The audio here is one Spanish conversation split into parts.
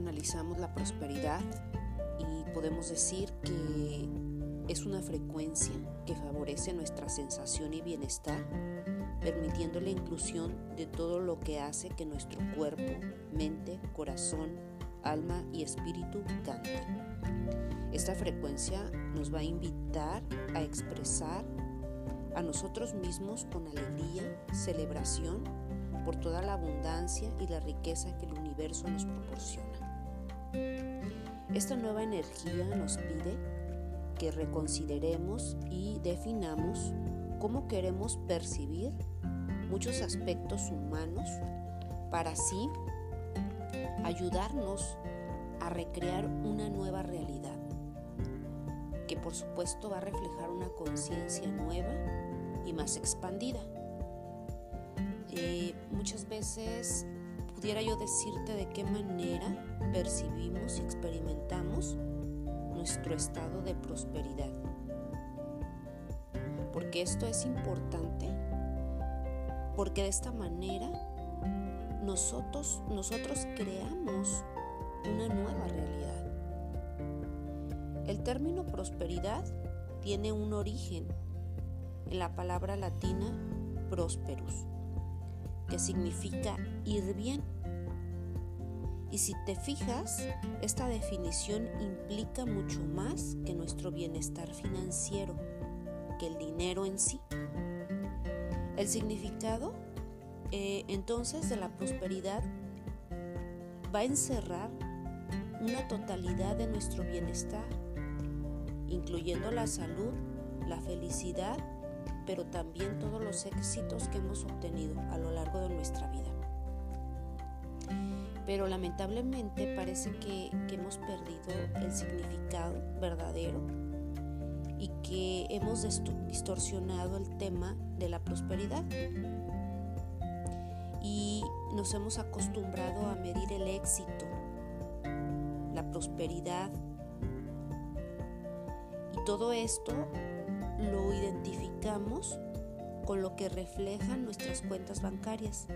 analizamos la prosperidad y podemos decir que es una frecuencia que favorece nuestra sensación y bienestar, permitiendo la inclusión de todo lo que hace que nuestro cuerpo, mente, corazón, alma y espíritu canten. Esta frecuencia nos va a invitar a expresar a nosotros mismos con alegría, celebración por toda la abundancia y la riqueza que el universo nos proporciona. Esta nueva energía nos pide que reconsideremos y definamos cómo queremos percibir muchos aspectos humanos para así ayudarnos a recrear una nueva realidad que por supuesto va a reflejar una conciencia nueva y más expandida. Eh, muchas veces pudiera yo decirte de qué manera percibimos y experimentamos nuestro estado de prosperidad. Porque esto es importante, porque de esta manera nosotros, nosotros creamos una nueva realidad. El término prosperidad tiene un origen en la palabra latina prosperus, que significa ir bien. Y si te fijas, esta definición implica mucho más que nuestro bienestar financiero, que el dinero en sí. El significado eh, entonces de la prosperidad va a encerrar una totalidad de nuestro bienestar, incluyendo la salud, la felicidad, pero también todos los éxitos que hemos obtenido a lo largo de nuestra vida. Pero lamentablemente parece que, hemos perdido el significado verdadero y que hemos distorsionado el tema de la prosperidad y nos hemos acostumbrado a medir el éxito, la prosperidad y todo esto lo identificamos con lo que reflejan nuestras cuentas bancarias.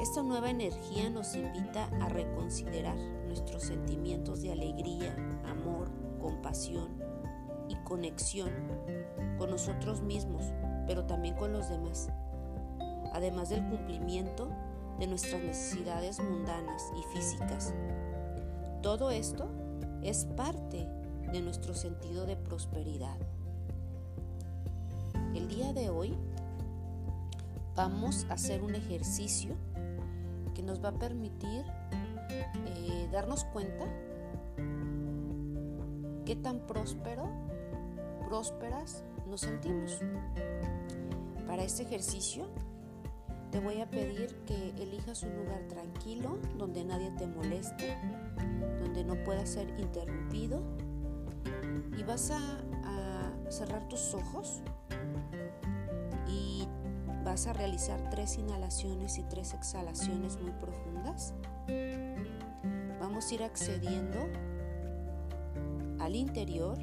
Esta nueva energía nos invita a reconsiderar nuestros sentimientos de alegría, amor, compasión y conexión con nosotros mismos, pero también con los demás además del cumplimiento de nuestras necesidades mundanas y físicas. Todo esto es parte de nuestro sentido de prosperidad. El día de hoy vamos a hacer un ejercicio que nos va a permitir eh, darnos cuenta qué tan próspero, prósperas nos sentimos. Para este ejercicio te voy a pedir que elijas un lugar tranquilo donde nadie te moleste, donde no pueda ser interrumpido y vas a, cerrar tus ojos vas a realizar tres inhalaciones y tres exhalaciones muy profundas. Vamos a ir accediendo al interior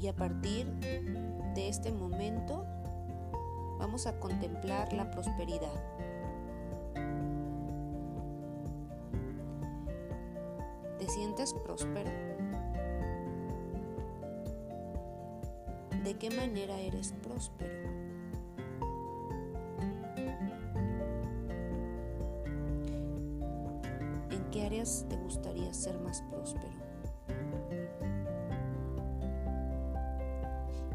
y a partir de este momento vamos a contemplar la prosperidad. ¿Te sientes próspero? ¿De qué manera eres próspero? ¿En qué áreas te gustaría ser más próspero?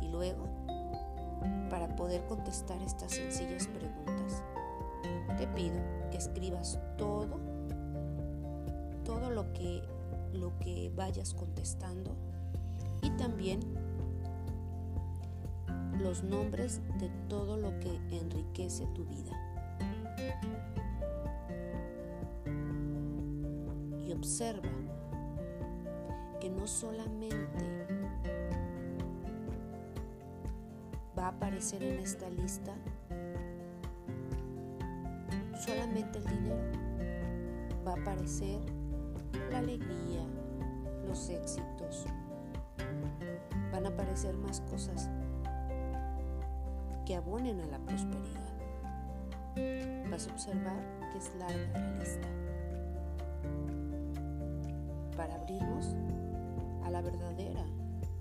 Y luego, para poder contestar estas sencillas preguntas. Te pido que escribas todo, todo lo que, lo que vayas contestando y también los nombres de todo lo que enriquece tu vida. Y observa que no solamente va a aparecer en esta lista solamente el dinero. Va a aparecer la alegría, los éxitos. Van a aparecer más cosas que abonen a la prosperidad. vas a observar que es larga la lista para abrirnos a la verdadera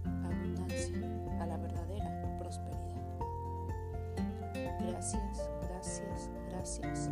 abundancia, a la verdadera prosperidad. Gracias, gracias, gracias